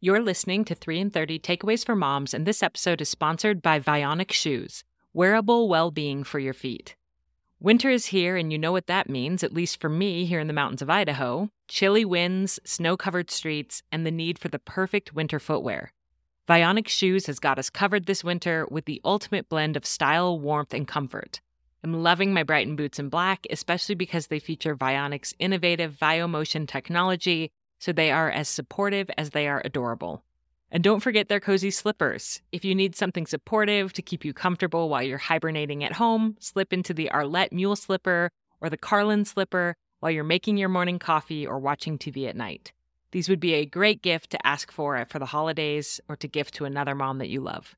You're listening to 3 in 30 Takeaways for Moms, and this episode is sponsored by Vionic Shoes, wearable well being for your feet. Winter is here, and you know what that means, at least for me here in the mountains of Idaho chilly winds, snow covered streets, and the need for the perfect winter footwear. Vionic Shoes has got us covered this winter with the ultimate blend of style, warmth, and comfort. I'm loving my Brighton boots in black, especially because they feature Vionic's innovative VioMotion technology so they are as supportive as they are adorable. And don't forget their cozy slippers. If you need something supportive to keep you comfortable while you're hibernating at home, slip into the Arlette Mule slipper or the Carlin slipper while you're making your morning coffee or watching TV at night. These would be a great gift to ask for for the holidays or to gift to another mom that you love.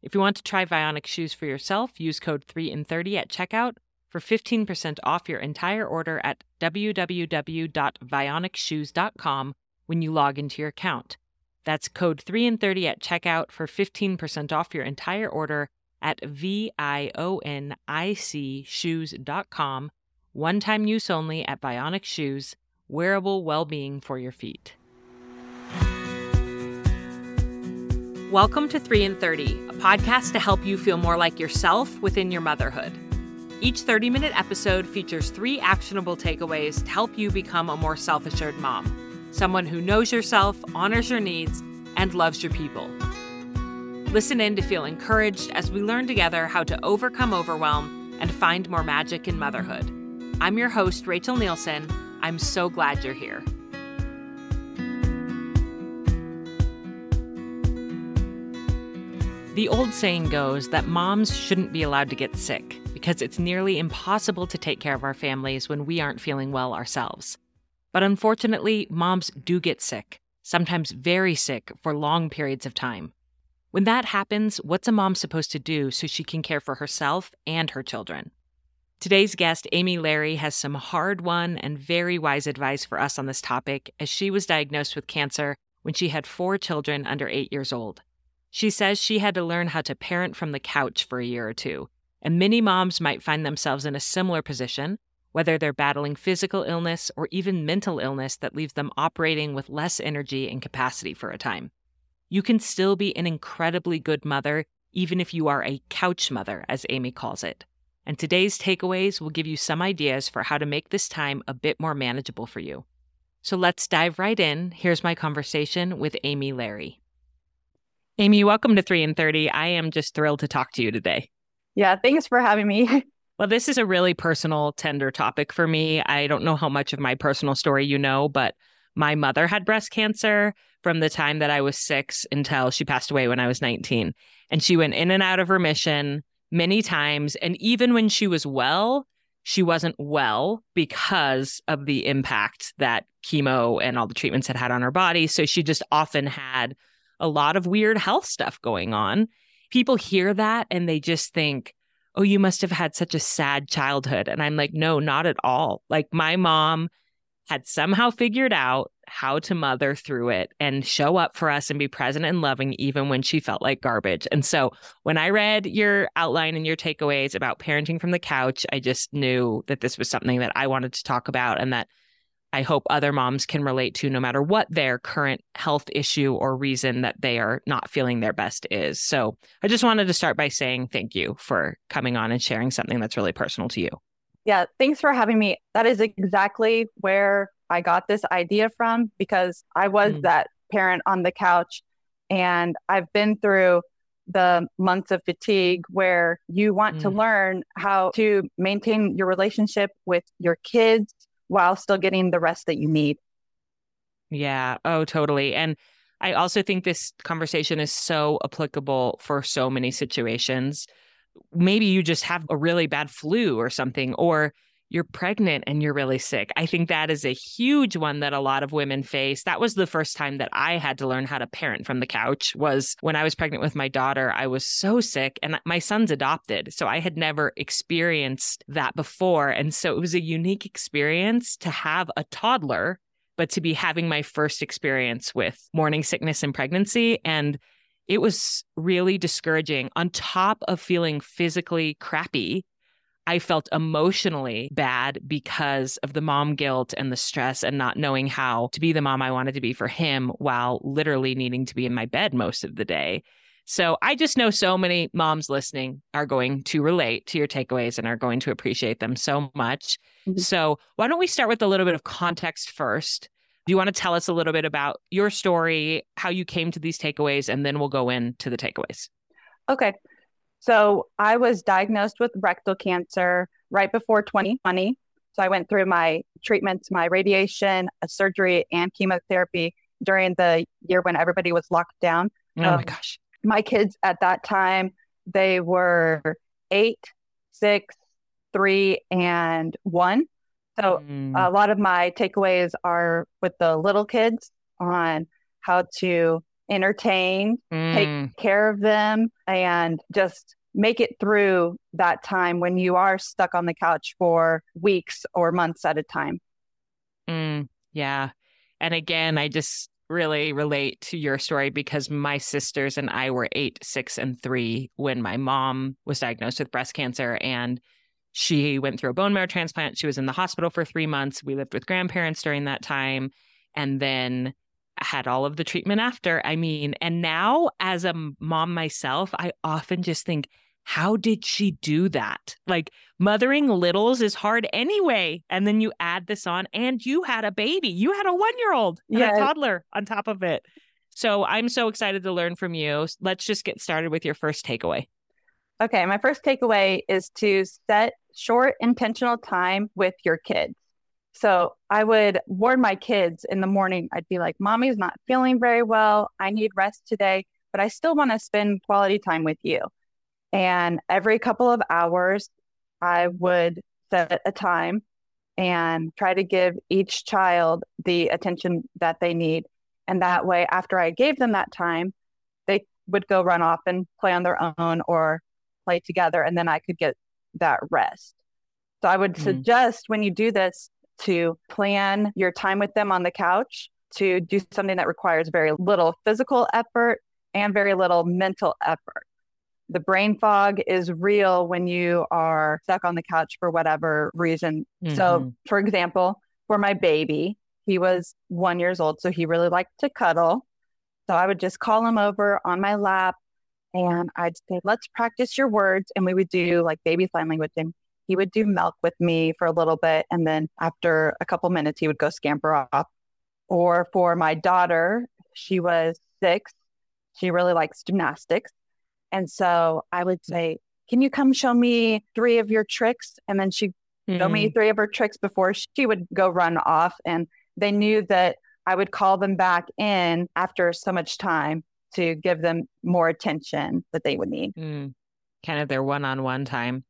If you want to try Vionic shoes for yourself, use code 3 in 30 at checkout for 15% off your entire order at www.vionicshoes.com when you log into your account. That's code 3 in 30 at checkout for 15% off your entire order at V-I-O-N-I-C shoes.com. One time use only at Vionic Shoes, wearable well-being for your feet. Welcome to 3 in 30, a podcast to help you feel more like yourself within your motherhood. Each 30 minute episode features three actionable takeaways to help you become a more self assured mom, someone who knows yourself, honors your needs, and loves your people. Listen in to feel encouraged as we learn together how to overcome overwhelm and find more magic in motherhood. I'm your host, Rachel Nielsen. I'm so glad you're here. The old saying goes that moms shouldn't be allowed to get sick because it's nearly impossible to take care of our families when we aren't feeling well ourselves. But unfortunately, moms do get sick, sometimes very sick for long periods of time. When that happens, what's a mom supposed to do so she can care for herself and her children? Today's guest, Amy Larry, has some hard won and very wise advice for us on this topic as she was diagnosed with cancer when she had four children under eight years old. She says she had to learn how to parent from the couch for a year or two, and many moms might find themselves in a similar position, whether they're battling physical illness or even mental illness that leaves them operating with less energy and capacity for a time. You can still be an incredibly good mother, even if you are a couch mother, as Amy calls it. And today's takeaways will give you some ideas for how to make this time a bit more manageable for you. So let's dive right in. Here's my conversation with Amy Larry. Amy, welcome to 3 in 30. I am just thrilled to talk to you today. Yeah, thanks for having me. Well, this is a really personal, tender topic for me. I don't know how much of my personal story you know, but my mother had breast cancer from the time that I was six until she passed away when I was 19. And she went in and out of remission many times. And even when she was well, she wasn't well because of the impact that chemo and all the treatments had had on her body. So she just often had a lot of weird health stuff going on people hear that and they just think, oh, you must have had such a sad childhood. And I'm like, no, not at all. Like my mom had somehow figured out how to mother through it and show up for us and be present and loving even when she felt like garbage. And so when I read your outline and your takeaways about parenting from the couch, I just knew that this was something that I wanted to talk about and that I hope other moms can relate to no matter what their current health issue or reason that they are not feeling their best is. So I just wanted to start by saying thank you for coming on and sharing something that's really personal to you. Yeah, thanks for having me. That is exactly where I got this idea from because I was mm. that parent on the couch and I've been through the months of fatigue where you want mm. to learn how to maintain your relationship with your kids while still getting the rest that you need. Yeah. Oh, totally. And I also think this conversation is so applicable for so many situations. Maybe you just have a really bad flu or something, or you're pregnant and you're really sick. I think that is a huge one that a lot of women face. That was the first time that I had to learn how to parent from the couch was when I was pregnant with my daughter. I was so sick and my son's adopted. So I had never experienced that before. And so it was a unique experience to have a toddler, but to be having my first experience with morning sickness and pregnancy. And it was really discouraging on top of feeling physically crappy I felt emotionally bad because of the mom guilt and the stress and not knowing how to be the mom I wanted to be for him while literally needing to be in my bed most of the day. So I just know so many moms listening are going to relate to your takeaways and are going to appreciate them so much. Mm-hmm. So why don't we start with a little bit of context first? Do you want to tell us a little bit about your story, how you came to these takeaways, and then we'll go into the takeaways? Okay. So I was diagnosed with rectal cancer right before 2020. So I went through my treatments, my radiation, a surgery, and chemotherapy during the year when everybody was locked down. Oh um, my gosh. My kids at that time, they were eight, six, three, and one. So mm. a lot of my takeaways are with the little kids on how to entertain, mm. take care of them, and just make it through that time when you are stuck on the couch for weeks or months at a time. Mm, yeah. And again, I just really relate to your story because my sisters and I were eight, six, and three when my mom was diagnosed with breast cancer. And she went through a bone marrow transplant. She was in the hospital for three months. We lived with grandparents during that time. And then had all of the treatment after. I mean, and now as a mom myself, I often just think, how did she do that? Like mothering littles is hard anyway. And then you add this on, and you had a baby. You had a one year old yeah. a toddler on top of it. So I'm so excited to learn from you. Let's just get started with your first takeaway. Okay. My first takeaway is to set short, intentional time with your kids. So I would warn my kids in the morning. I'd be like, Mommy's not feeling very well. I need rest today, but I still want to spend quality time with you. And every couple of hours, I would set a time and try to give each child the attention that they need. And that way, after I gave them that time, they would go run off and play on their own or play together. And then I could get that rest. So I would mm-hmm. suggest when you do this, to plan your time with them on the couch to do something that requires very little physical effort and very little mental effort. The brain fog is real when you are stuck on the couch for whatever reason. Mm-hmm. So, for example, for my baby, he was one years old, so he really liked to cuddle. So I would just call him over on my lap and I'd say, let's practice your words. And we would do like baby sign language and he would do milk with me for a little bit. And then after a couple minutes, he would go scamper off. Or for my daughter, she was six. She really likes gymnastics. And so I would say, Can you come show me three of your tricks? And then she'd mm. show me mm-hmm. three of her tricks before she would go run off. And they knew that I would call them back in after so much time to give them more attention that they would need. Mm. Kind of their one on one time.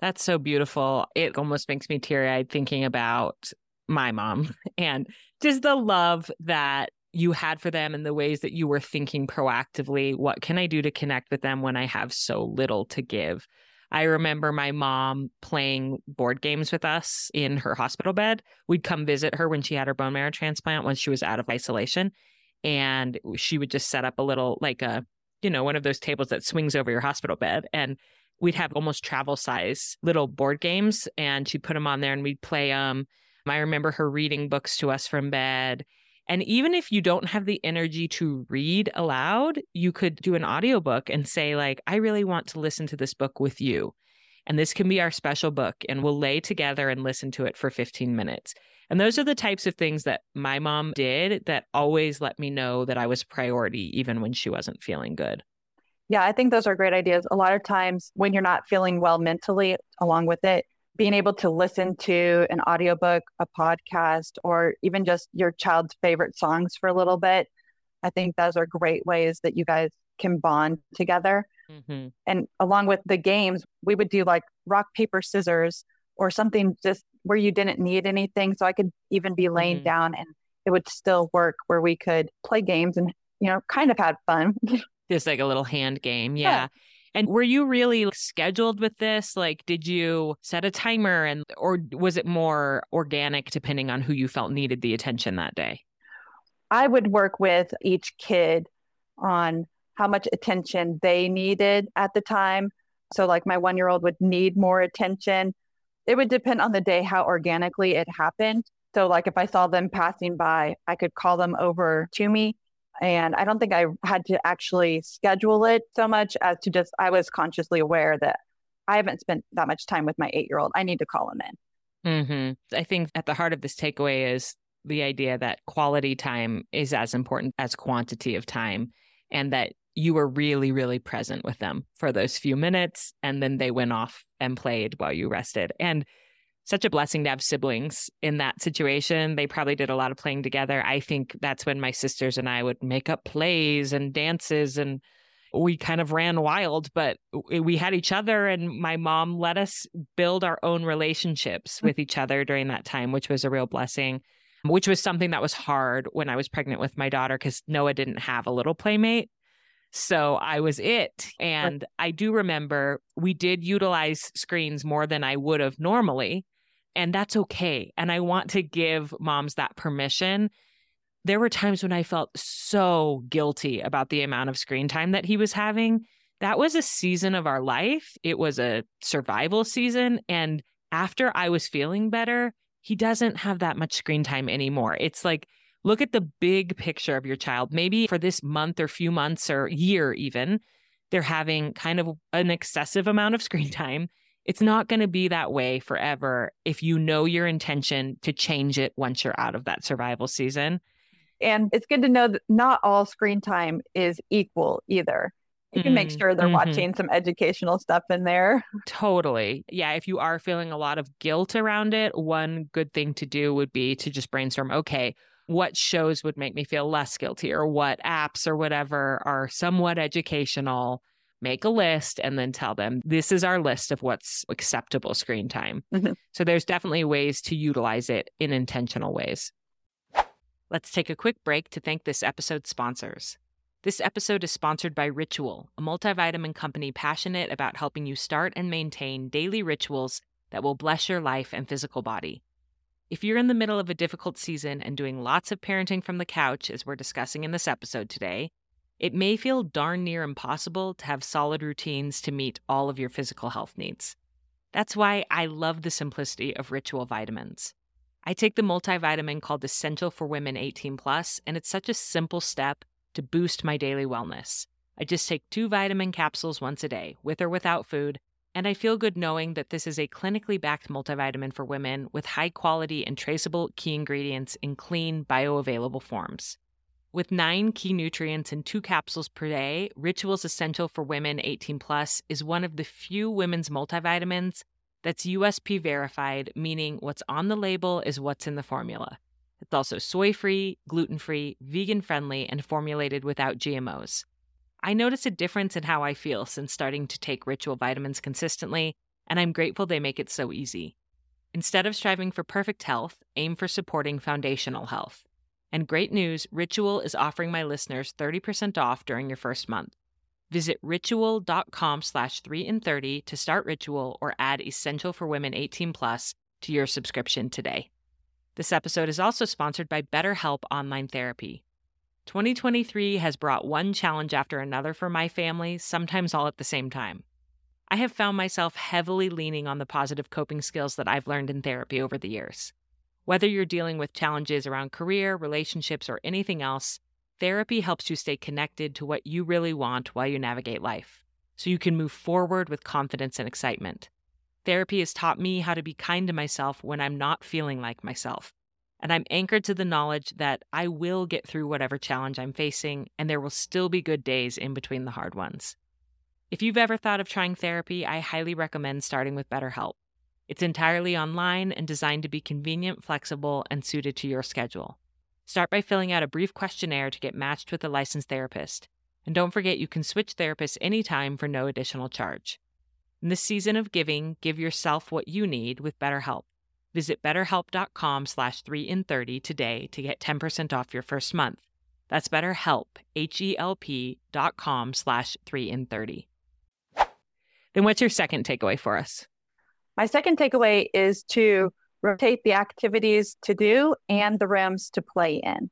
That's so beautiful. It almost makes me teary eyed thinking about my mom and just the love that you had for them and the ways that you were thinking proactively. What can I do to connect with them when I have so little to give? I remember my mom playing board games with us in her hospital bed. We'd come visit her when she had her bone marrow transplant, when she was out of isolation. And she would just set up a little, like a, you know, one of those tables that swings over your hospital bed. And we'd have almost travel size little board games and she'd put them on there and we'd play them. I remember her reading books to us from bed. And even if you don't have the energy to read aloud, you could do an audiobook and say like, I really want to listen to this book with you. And this can be our special book and we'll lay together and listen to it for 15 minutes. And those are the types of things that my mom did that always let me know that I was priority even when she wasn't feeling good. Yeah, I think those are great ideas. A lot of times when you're not feeling well mentally, along with it, being able to listen to an audiobook, a podcast, or even just your child's favorite songs for a little bit, I think those are great ways that you guys can bond together. Mm-hmm. And along with the games, we would do like rock, paper, scissors, or something just where you didn't need anything. So I could even be laying mm-hmm. down and it would still work where we could play games and, you know, kind of had fun. just like a little hand game. Yeah. yeah. And were you really scheduled with this? Like, did you set a timer and, or was it more organic depending on who you felt needed the attention that day? I would work with each kid on how much attention they needed at the time. So, like, my one year old would need more attention. It would depend on the day how organically it happened. So, like, if I saw them passing by, I could call them over to me. And I don't think I had to actually schedule it so much as to just, I was consciously aware that I haven't spent that much time with my eight year old. I need to call him in. Mm-hmm. I think at the heart of this takeaway is the idea that quality time is as important as quantity of time and that you were really, really present with them for those few minutes. And then they went off and played while you rested. And such a blessing to have siblings in that situation. They probably did a lot of playing together. I think that's when my sisters and I would make up plays and dances and we kind of ran wild, but we had each other and my mom let us build our own relationships mm. with each other during that time, which was a real blessing, which was something that was hard when I was pregnant with my daughter because Noah didn't have a little playmate. So I was it. And I do remember we did utilize screens more than I would have normally and that's okay. And I want to give moms that permission. There were times when I felt so guilty about the amount of screen time that he was having. That was a season of our life. It was a survival season. And after I was feeling better, he doesn't have that much screen time anymore. It's like, look at the big picture of your child. Maybe for this month or few months or year, even, they're having kind of an excessive amount of screen time. It's not going to be that way forever if you know your intention to change it once you're out of that survival season. And it's good to know that not all screen time is equal either. You can make mm, sure they're mm-hmm. watching some educational stuff in there. Totally. Yeah. If you are feeling a lot of guilt around it, one good thing to do would be to just brainstorm okay, what shows would make me feel less guilty or what apps or whatever are somewhat educational make a list and then tell them this is our list of what's acceptable screen time. Mm-hmm. So there's definitely ways to utilize it in intentional ways. Let's take a quick break to thank this episode's sponsors. This episode is sponsored by Ritual, a multivitamin company passionate about helping you start and maintain daily rituals that will bless your life and physical body. If you're in the middle of a difficult season and doing lots of parenting from the couch, as we're discussing in this episode today, it may feel darn near impossible to have solid routines to meet all of your physical health needs. That's why I love the simplicity of ritual vitamins. I take the multivitamin called Essential for Women 18 Plus, and it's such a simple step to boost my daily wellness. I just take two vitamin capsules once a day, with or without food, and I feel good knowing that this is a clinically backed multivitamin for women with high quality and traceable key ingredients in clean, bioavailable forms. With nine key nutrients in two capsules per day, Rituals Essential for Women 18 Plus is one of the few women's multivitamins that's USP verified, meaning what's on the label is what's in the formula. It's also soy free, gluten free, vegan friendly, and formulated without GMOs. I notice a difference in how I feel since starting to take ritual vitamins consistently, and I'm grateful they make it so easy. Instead of striving for perfect health, aim for supporting foundational health. And great news, Ritual is offering my listeners 30% off during your first month. Visit ritual.com slash 3 in 30 to start Ritual or add Essential for Women 18 plus to your subscription today. This episode is also sponsored by BetterHelp Online Therapy. 2023 has brought one challenge after another for my family, sometimes all at the same time. I have found myself heavily leaning on the positive coping skills that I've learned in therapy over the years. Whether you're dealing with challenges around career, relationships, or anything else, therapy helps you stay connected to what you really want while you navigate life, so you can move forward with confidence and excitement. Therapy has taught me how to be kind to myself when I'm not feeling like myself. And I'm anchored to the knowledge that I will get through whatever challenge I'm facing, and there will still be good days in between the hard ones. If you've ever thought of trying therapy, I highly recommend starting with BetterHelp. It's entirely online and designed to be convenient, flexible, and suited to your schedule. Start by filling out a brief questionnaire to get matched with a licensed therapist. And don't forget you can switch therapists anytime for no additional charge. In this season of giving, give yourself what you need with BetterHelp. Visit betterhelp.com slash 3 in 30 today to get 10% off your first month. That's betterhelp, H-E-L-P dot com slash 3 in 30. Then what's your second takeaway for us? My second takeaway is to rotate the activities to do and the rooms to play in.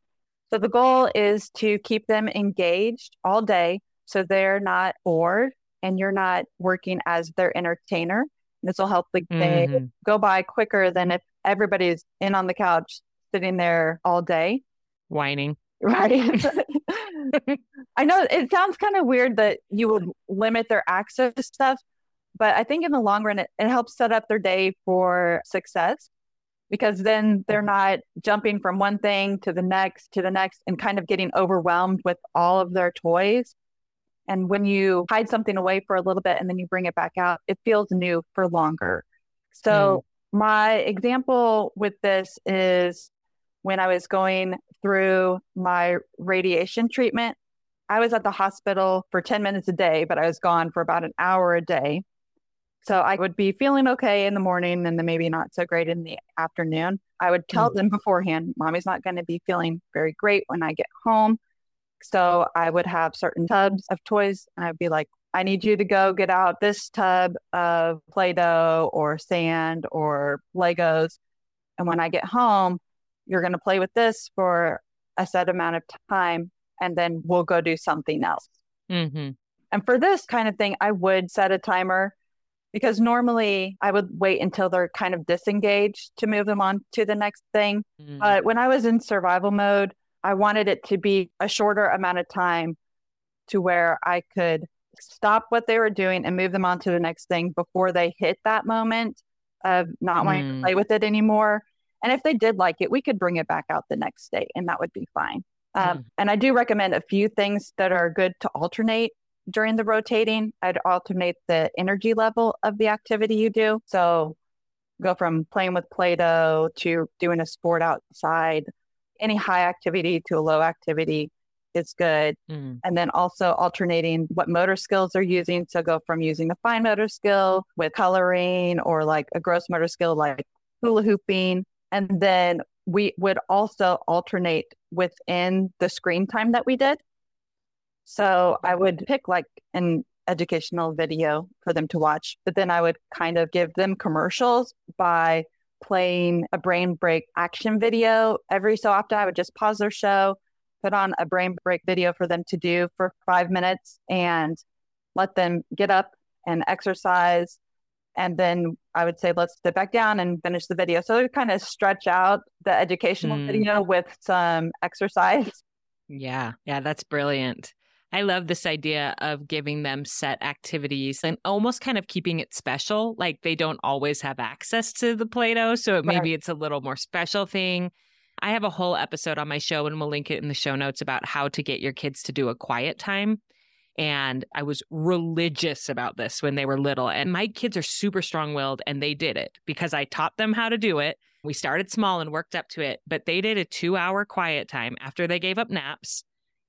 So the goal is to keep them engaged all day so they're not bored and you're not working as their entertainer. This will help the day mm-hmm. go by quicker than if everybody's in on the couch sitting there all day. Whining. Right. I know it sounds kind of weird that you would limit their access to stuff, but I think in the long run, it, it helps set up their day for success because then they're mm-hmm. not jumping from one thing to the next to the next and kind of getting overwhelmed with all of their toys. And when you hide something away for a little bit and then you bring it back out, it feels new for longer. So, mm. my example with this is when I was going through my radiation treatment. I was at the hospital for 10 minutes a day, but I was gone for about an hour a day. So I would be feeling okay in the morning and then maybe not so great in the afternoon. I would tell mm. them beforehand, mommy's not going to be feeling very great when I get home. So I would have certain tubs of toys. And I'd be like, I need you to go get out this tub of Play Doh or sand or Legos. And when I get home, you're going to play with this for a set amount of time and then we'll go do something else. Mm-hmm. And for this kind of thing, I would set a timer because normally I would wait until they're kind of disengaged to move them on to the next thing. Mm. But when I was in survival mode, I wanted it to be a shorter amount of time to where I could stop what they were doing and move them on to the next thing before they hit that moment of not wanting mm. to play with it anymore. And if they did like it, we could bring it back out the next day and that would be fine. Um, mm. And I do recommend a few things that are good to alternate during the rotating. I'd alternate the energy level of the activity you do. So go from playing with Play Doh to doing a sport outside any high activity to a low activity is good. Mm. And then also alternating what motor skills they're using. So go from using a fine motor skill with coloring or like a gross motor skill like hula hooping. And then we would also alternate within the screen time that we did. So I would pick like an educational video for them to watch, but then I would kind of give them commercials by playing a brain break action video. Every so often, I would just pause their show, put on a brain break video for them to do for five minutes and let them get up and exercise. And then I would say, let's sit back down and finish the video. So it kind of stretch out the educational mm. video with some exercise. Yeah. Yeah. That's brilliant. I love this idea of giving them set activities and almost kind of keeping it special. Like they don't always have access to the Play Doh. So it, maybe it's a little more special thing. I have a whole episode on my show and we'll link it in the show notes about how to get your kids to do a quiet time. And I was religious about this when they were little. And my kids are super strong willed and they did it because I taught them how to do it. We started small and worked up to it, but they did a two hour quiet time after they gave up naps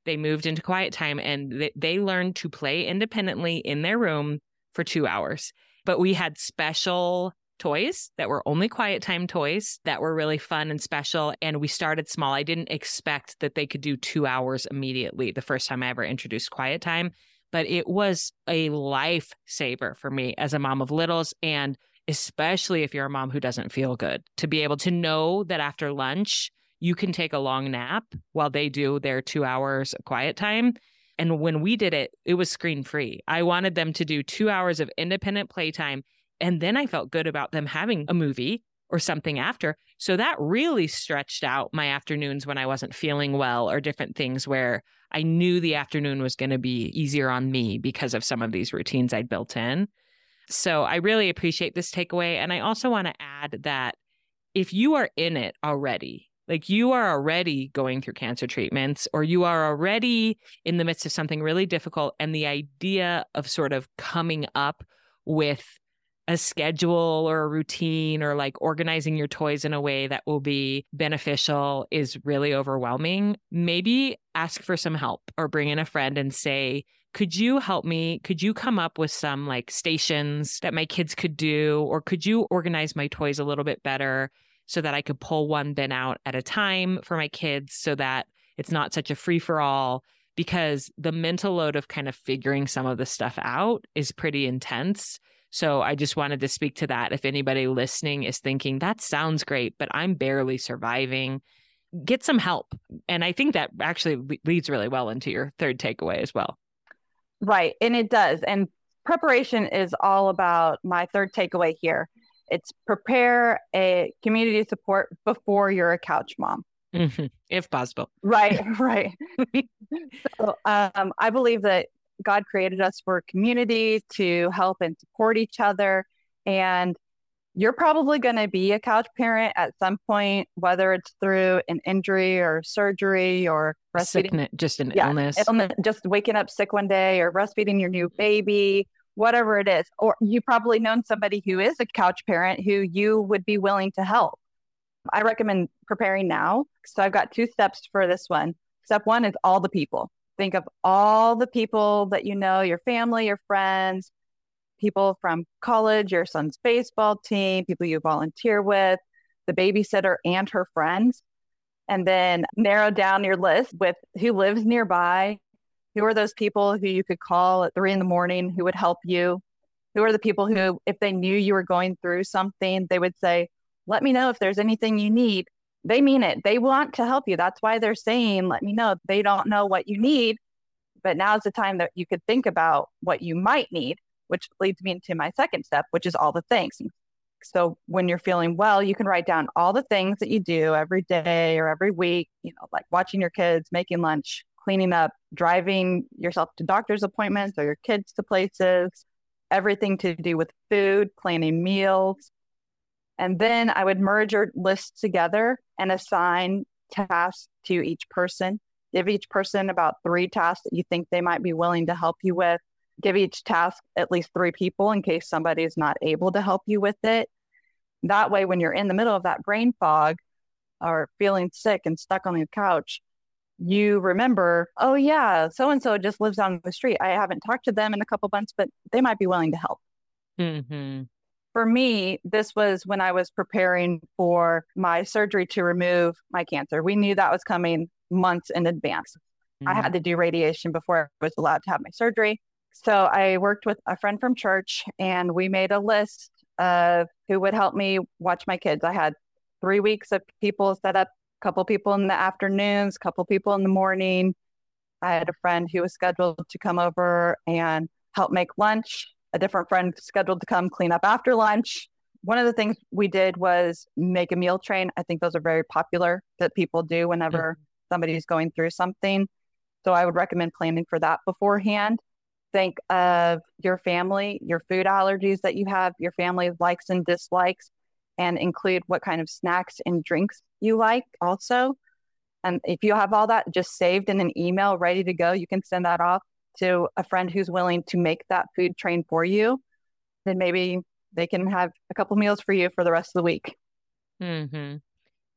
they moved into quiet time and they, learned to play independently in their room for two hours. But we had special toys that were only quiet time toys that were really fun and special. And we started small. I didn't expect that they could do two hours immediately the first time I ever introduced quiet time, but it was a lifesaver for me as a mom of littles. And especially if you're a mom who doesn't feel good, to be able to know that after lunch, you can take a long nap while they do their two hours of quiet time. And when we did it, it was screen free. I wanted them to do two hours of independent playtime. And then I felt good about them having a movie or something after. So that really stretched out my afternoons when I wasn't feeling well or different things where I knew the afternoon was going to be easier on me because of some of these routines I'd built in. So I really appreciate this takeaway. And I also want to add that if you are in it already, like you are already going through cancer treatments or you are already in the midst of something really difficult. And the idea of sort of coming up with a schedule or a routine or like organizing your toys in a way that will be beneficial is really overwhelming. Maybe ask for some help or bring in a friend and say, could you help me? Could you come up with some like stations that my kids could do? Or could you organize my toys a little bit better so that I could pull one bin out at a time for my kids so that it's not such a free for all? Because the mental load of kind of figuring some of the stuff out is pretty intense. So I just wanted to speak to that. If anybody listening is thinking, that sounds great, but I'm barely surviving, get some help. And I think that actually leads really well into your third takeaway as well. Right. And it does. And preparation is all about my third takeaway here. It's prepare a community support before you're a couch mom. Mm-hmm. If possible. Right, right. so, um, I believe that God created us for community to help and support each other. And you're probably going to be a couch parent at some point, whether it's through an injury or surgery or breastfeeding. Sickness, just an yeah, illness. illness. Just waking up sick one day or breastfeeding your new baby, whatever it is. Or you probably known somebody who is a couch parent who you would be willing to help. I recommend preparing now. So I've got two steps for this one. Step one is all the people. Think of all the people that you know, your family, your friends, people from college, your son's baseball team, people you volunteer with, the babysitter and her friends. And then narrow down your list with who lives nearby. Who are those people who you could call at three in the morning who would help you? Who are the people who, if they knew you were going through something, they would say, Let me know if there's anything you need. They mean it. They want to help you. That's why they're saying, Let me know. They don't know what you need, but now's the time that you could think about what you might need which leads me into my second step, which is all the things. So when you're feeling well, you can write down all the things that you do every day or every week, you know, like watching your kids, making lunch, cleaning up, driving yourself to doctor's appointments or your kids to places, everything to do with food, planning meals. And then I would merge your list together and assign tasks to each person. Give each person about three tasks that you think they might be willing to help you with give each task at least three people in case somebody is not able to help you with it. That way, when you're in the middle of that brain fog or feeling sick and stuck on the couch, you remember, oh, yeah, so and so just lives down the street. I haven't talked to them in a couple months, but they might be willing to help. Mm-hmm. For me, this was when I was preparing for my surgery to remove my cancer. We knew that was coming months in advance. Mm-hmm. I had to do radiation before I was allowed to have my surgery. So I worked with a friend from church and we made a list of who would help me watch my kids. I had three weeks of people set up, couple people in the afternoons, a couple people in the morning. I had a friend who was scheduled to come over and help make lunch, a different friend scheduled to come clean up after lunch. One of the things we did was make a meal train. I think those are very popular that people do whenever mm-hmm. somebody's going through something. So I would recommend planning for that beforehand think of your family, your food allergies that you have, your family likes and dislikes, and include what kind of snacks and drinks you like also. And if you have all that just saved in an email ready to go, you can send that off to a friend who's willing to make that food train for you. Then maybe they can have a couple meals for you for the rest of the week. Hmm.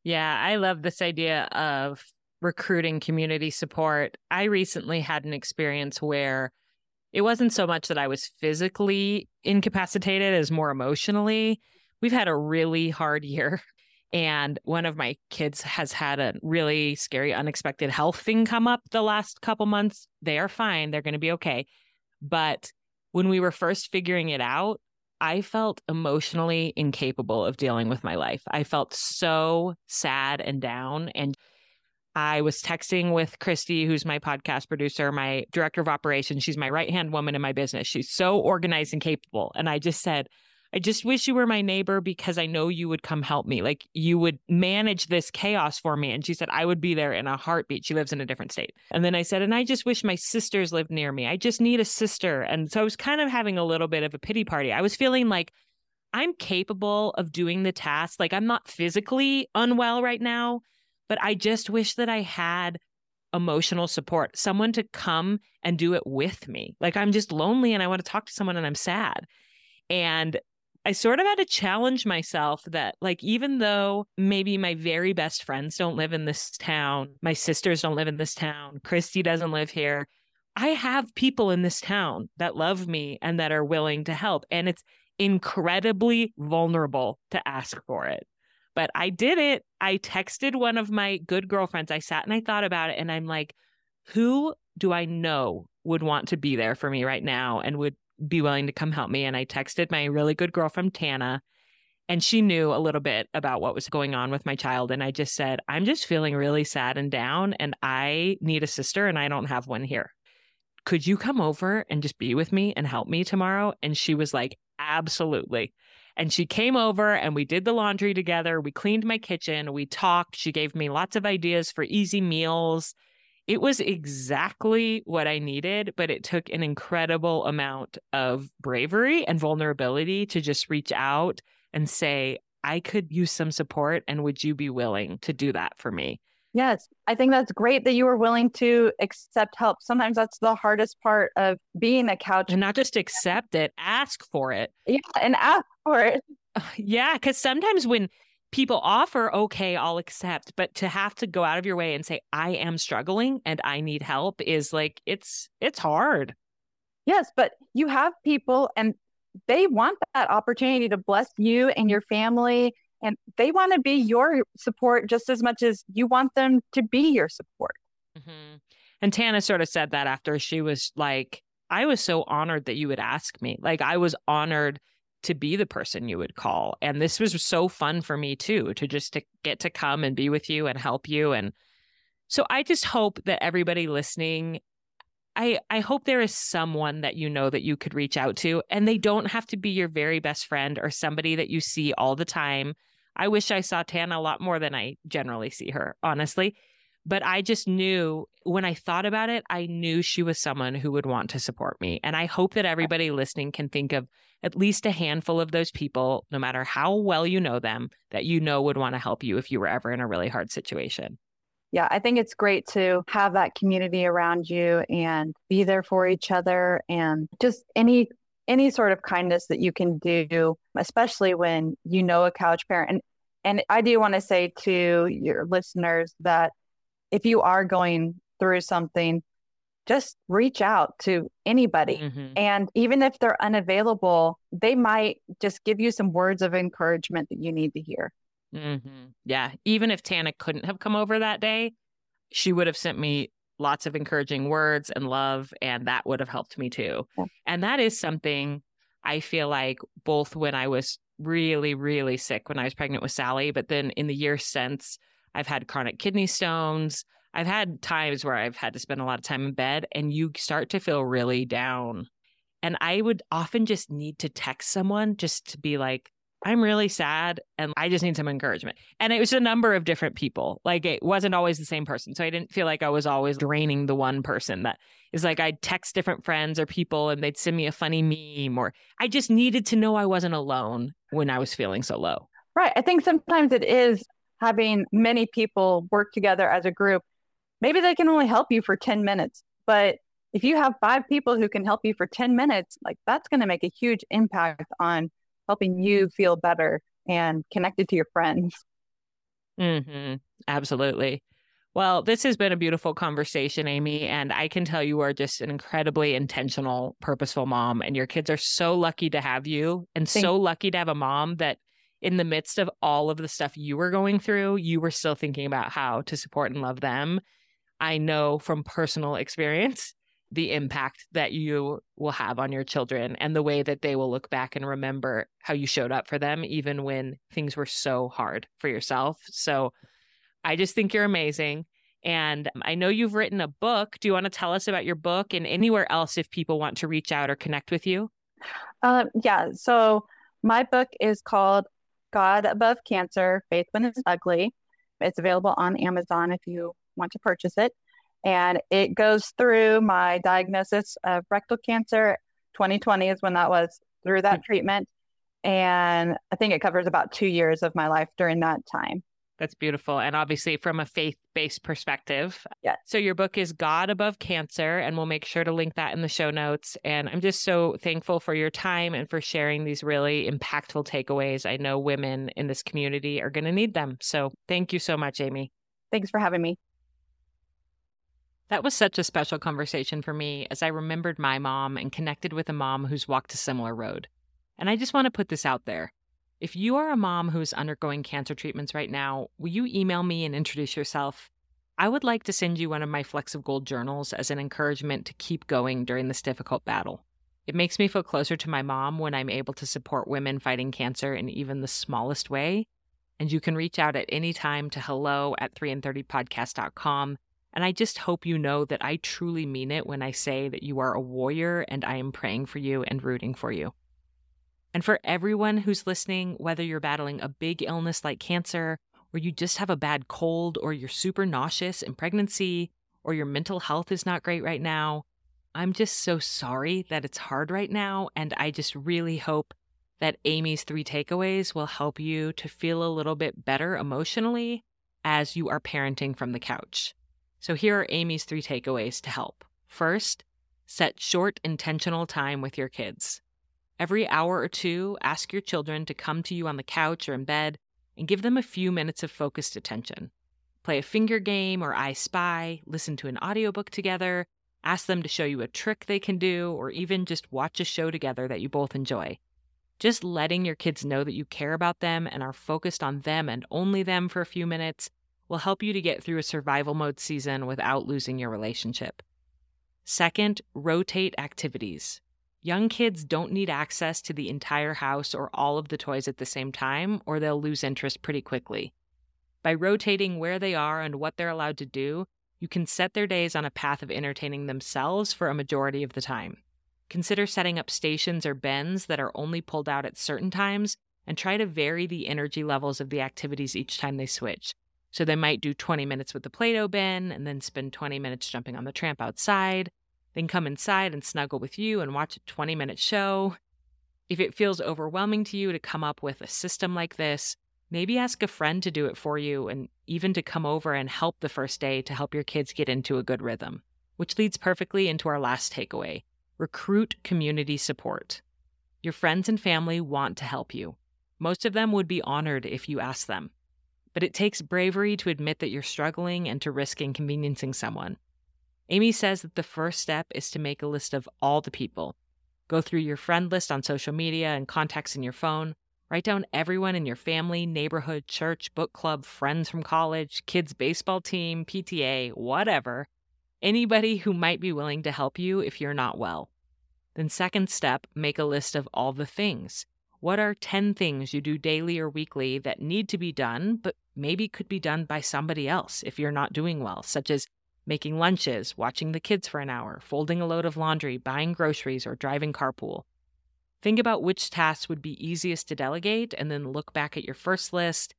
Yeah, I love this idea of recruiting community support. I recently had an experience where it wasn't so much that I was physically incapacitated as more emotionally. We've had a really hard year. And one of my kids has had a really scary, unexpected health thing come up the last couple months. They are fine. They're going to be okay. But when we were first figuring it out, I felt emotionally incapable of dealing with my life. I felt so sad and down. And I was texting with Christy, who's my podcast producer, my director of operations. She's my right hand woman in my business. She's so organized and capable. And I just said, I just wish you were my neighbor because I know you would come help me. Like you would manage this chaos for me. And she said, I would be there in a heartbeat. She lives in a different state. And then I said, and I just wish my sisters lived near me. I just need a sister. And so I was kind of having a little bit of a pity party. I was feeling like I'm capable of doing the task. Like I'm not physically unwell right now but I just wish that I had emotional support, someone to come and do it with me. Like I'm just lonely and I want to talk to someone and I'm sad. And I sort of had to challenge myself that, like, even though maybe my very best friends don't live in this town, my sisters don't live in this town, Christy doesn't live here, I have people in this town that love me and that are willing to help. And it's incredibly vulnerable to ask for it. But I did it. I texted one of my good girlfriends. I sat and I thought about it and I'm like, who do I know would want to be there for me right now and would be willing to come help me? And I texted my really good girl girlfriend, Tana, and she knew a little bit about what was going on with my child. And I just said, I'm just feeling really sad and down, and I need a sister, and I don't have one here. Could you come over and just be with me and help me tomorrow? And she was like, Absolutely. And she came over and we did the laundry together. We cleaned my kitchen. We talked. She gave me lots of ideas for easy meals. It was exactly what I needed, but it took an incredible amount of bravery and vulnerability to just reach out and say, I could use some support. And would you be willing to do that for me? Yes, I think that's great that you were willing to accept help. Sometimes that's the hardest part of being a couch. And not just accept it, ask for it. Yeah, and ask for it. Uh, yeah, because sometimes when people offer, okay, I'll accept, but to have to go out of your way and say, I am struggling and I need help is like, it's, it's hard. Yes, but you have people and they want that opportunity to bless you and your family and they want to be your support just as much as you want them to be your support. Mm-hmm. And Tana sort of said that after she was like, I was so honored that you would ask me. Like, I was honored to be the person you would call. And this was so fun for me too, to just to get to come and be with you and help you. And so I just hope that everybody listening I, I hope there is someone that you know that you could reach out to, and they don't have to be your very best friend or somebody that you see all the time. I wish I saw Tana a lot more than I generally see her, honestly. But I just knew when I thought about it, I knew she was someone who would want to support me. And I hope that everybody listening can think of at least a handful of those people, no matter how well you know them, that you know would want to help you if you were ever in a really hard situation yeah, I think it's great to have that community around you and be there for each other and just any any sort of kindness that you can do, especially when you know a couch parent. And and I do want to say to your listeners that if you are going through something, just reach out to anybody. Mm-hmm. And even if they're unavailable, they might just give you some words of encouragement that you need to hear. Mm-hmm. Yeah. Even if Tana couldn't have come over that day, she would have sent me lots of encouraging words and love, and that would have helped me too. Yeah. And that is something I feel like both when I was really, really sick when I was pregnant with Sally, but then in the years since, I've had chronic kidney stones. I've had times where I've had to spend a lot of time in bed, and you start to feel really down. And I would often just need to text someone just to be like, I'm really sad and I just need some encouragement. And it was a number of different people. Like it wasn't always the same person. So I didn't feel like I was always draining the one person that is like I'd text different friends or people and they'd send me a funny meme or I just needed to know I wasn't alone when I was feeling so low. Right. I think sometimes it is having many people work together as a group. Maybe they can only help you for 10 minutes, but if you have five people who can help you for 10 minutes, like that's going to make a huge impact on helping you feel better and connected to your friends. Mm-hmm. Absolutely. Well, this has been a beautiful conversation, Amy. And I can tell you are just an incredibly intentional, purposeful mom. And your kids are so lucky to have you and Thank so lucky to have a mom that, in the midst of all of the stuff you were going through, you were still thinking about how to support and love them. I know from personal experience the impact that you will have on your children and the way that they will look back and remember how you showed up for them, even when things were so hard for yourself. So I just think you're amazing. And I know you've written a book. Do you want to tell us about your book and anywhere else if people want to reach out or connect with you? Um, yeah. So my book is called God Above Cancer Faith When It's Ugly. It's available on Amazon if you want to purchase it and it goes through my diagnosis of rectal cancer. 2020 is when that was through that hmm. treatment. And I think it covers about two years of my life during that time. That's beautiful. And obviously, from a faith based perspective. Yeah. So, your book is God Above Cancer, and we'll make sure to link that in the show notes. And I'm just so thankful for your time and for sharing these really impactful takeaways. I know women in this community are going to need them. So, thank you so much, Amy. Thanks for having me. That was such a special conversation for me as I remembered my mom and connected with a mom who's walked a similar road. And I just want to put this out there. If you are a mom who is undergoing cancer treatments right now, will you email me and introduce yourself? I would like to send you one of my of Gold journals as an encouragement to keep going during this difficult battle. It makes me feel closer to my mom when I'm able to support women fighting cancer in even the smallest way. And you can reach out at any time to hello at 3in30podcast.com and I just hope you know that I truly mean it when I say that you are a warrior and I am praying for you and rooting for you. And for everyone who's listening, whether you're battling a big illness like cancer, or you just have a bad cold, or you're super nauseous in pregnancy, or your mental health is not great right now, I'm just so sorry that it's hard right now. And I just really hope that Amy's three takeaways will help you to feel a little bit better emotionally as you are parenting from the couch. So here are Amy's three takeaways to help. First, set short, intentional time with your kids. Every hour or two, ask your children to come to you on the couch or in bed and give them a few minutes of focused attention. Play a finger game or I spy, listen to an audiobook together, ask them to show you a trick they can do, or even just watch a show together that you both enjoy. Just letting your kids know that you care about them and are focused on them and only them for a few minutes will help you to get through a survival mode season without losing your relationship. Second, rotate activities. Young kids don't need access to the entire house or all of the toys at the same time, or they'll lose interest pretty quickly. By rotating where they are and what they're allowed to do, you can set their days on a path of entertaining themselves for a majority of the time. Consider setting up stations or bends that are only pulled out at certain times and try to vary the energy levels of the activities each time they switch so they might do 20 minutes with the Play Doh bin and then spend 20 minutes jumping on the tramp outside, then come inside and snuggle with you and watch a 20 minute show. If it feels overwhelming to you to come up with a system like this, maybe ask a friend to do it for you and even to come over and help the first day to help your kids get into a good rhythm. Which leads perfectly into our last takeaway recruit community support. Your friends and family want to help you. Most of them would be honored if you ask them but it takes bravery to admit that you're struggling and to risk inconveniencing someone. Amy says that the first step is to make a list of all the people. Go through your friend list on social media and contacts in your phone. Write down everyone in your family, neighborhood, church, book club, friends from college, kids' baseball team, PTA, whatever. Anybody who might be willing to help you if you're not well. Then, second step, make a list of all the things. What are 10 things you do daily or weekly that need to be done, but maybe could be done by somebody else if you're not doing well, such as making lunches, watching the kids for an hour, folding a load of laundry, buying groceries, or driving carpool? Think about which tasks would be easiest to delegate and then look back at your first list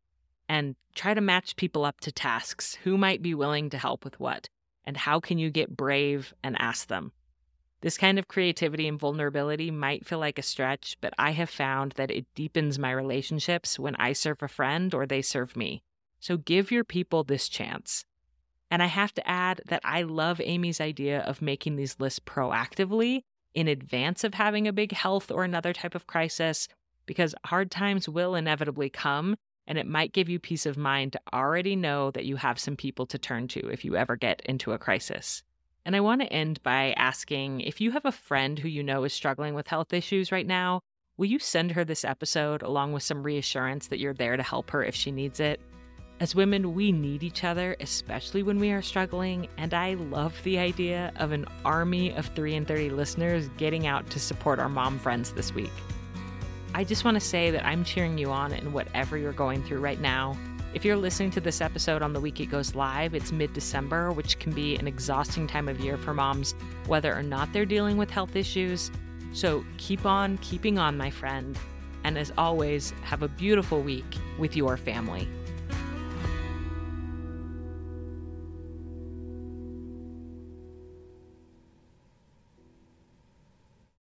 and try to match people up to tasks. Who might be willing to help with what? And how can you get brave and ask them? This kind of creativity and vulnerability might feel like a stretch, but I have found that it deepens my relationships when I serve a friend or they serve me. So give your people this chance. And I have to add that I love Amy's idea of making these lists proactively in advance of having a big health or another type of crisis, because hard times will inevitably come, and it might give you peace of mind to already know that you have some people to turn to if you ever get into a crisis. And I want to end by asking if you have a friend who you know is struggling with health issues right now, will you send her this episode along with some reassurance that you're there to help her if she needs it? As women, we need each other, especially when we are struggling, and I love the idea of an army of 3 in 30 listeners getting out to support our mom friends this week. I just want to say that I'm cheering you on in whatever you're going through right now if you're listening to this episode on the week it goes live, it's mid December, which can be an exhausting time of year for moms, whether or not they're dealing with health issues. So keep on keeping on, my friend. And as always, have a beautiful week with your family.